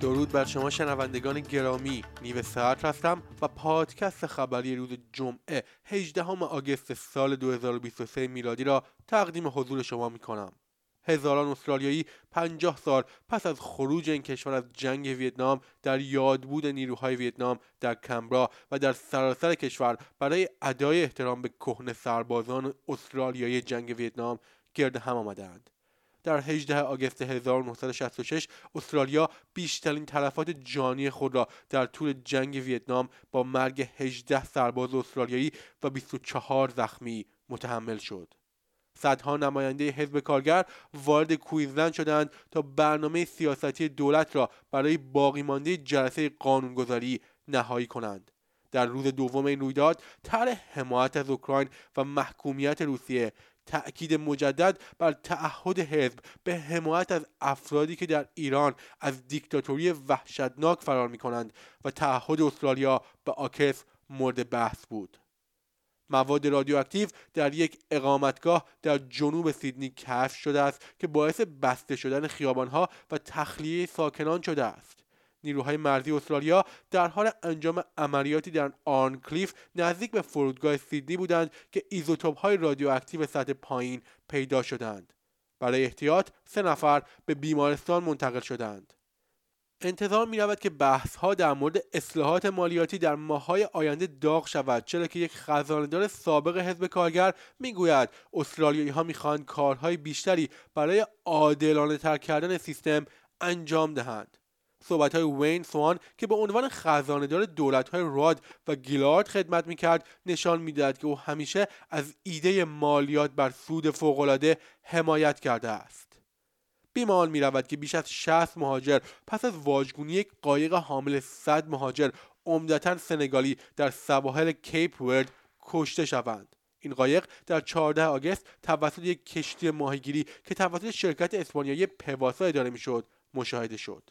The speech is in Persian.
درود بر شما شنوندگان گرامی نیو ساعت هستم و پادکست خبری روز جمعه 18 آگوست سال 2023 میلادی را تقدیم حضور شما می کنم. هزاران استرالیایی 50 سال پس از خروج این کشور از جنگ ویتنام در یادبود نیروهای ویتنام در کمبرا و در سراسر کشور برای ادای احترام به کهنه سربازان استرالیایی جنگ ویتنام گرد هم آمدند. در 18 آگوست 1966 استرالیا بیشترین تلفات جانی خود را در طول جنگ ویتنام با مرگ 18 سرباز استرالیایی و 24 زخمی متحمل شد. صدها نماینده حزب کارگر وارد کویزلند شدند تا برنامه سیاستی دولت را برای باقی مانده جلسه قانونگذاری نهایی کنند. در روز دوم این رویداد طرح حمایت از اوکراین و محکومیت روسیه تأکید مجدد بر تعهد حزب به حمایت از افرادی که در ایران از دیکتاتوری وحشتناک فرار می کنند و تعهد استرالیا به آکس مورد بحث بود. مواد رادیواکتیو در یک اقامتگاه در جنوب سیدنی کشف شده است که باعث بسته شدن خیابانها و تخلیه ساکنان شده است. نیروهای مرزی استرالیا در حال انجام عملیاتی در آرنکلیف نزدیک به فرودگاه سیدنی بودند که ایزوتوپ های رادیواکتیو سطح پایین پیدا شدند. برای احتیاط سه نفر به بیمارستان منتقل شدند. انتظار می رود که بحث ها در مورد اصلاحات مالیاتی در ماهای آینده داغ شود چرا که یک خزاندار سابق حزب کارگر می‌گوید استرالیایی ها می‌خواهند کارهای بیشتری برای عادلانه تر کردن سیستم انجام دهند صحبت های وین سوان که به عنوان خزاندار دولت های راد و گیلارد خدمت می‌کرد نشان می‌دهد که او همیشه از ایده مالیات بر سود فوقالعاده حمایت کرده است. بیمال می رود که بیش از 60 مهاجر پس از واژگونی یک قایق حامل 100 مهاجر عمدتا سنگالی در سواحل کیپ ورد کشته شوند. این قایق در 14 آگست توسط یک کشتی ماهیگیری که توسط شرکت اسپانیایی پواسا اداره می‌شد مشاهده شد.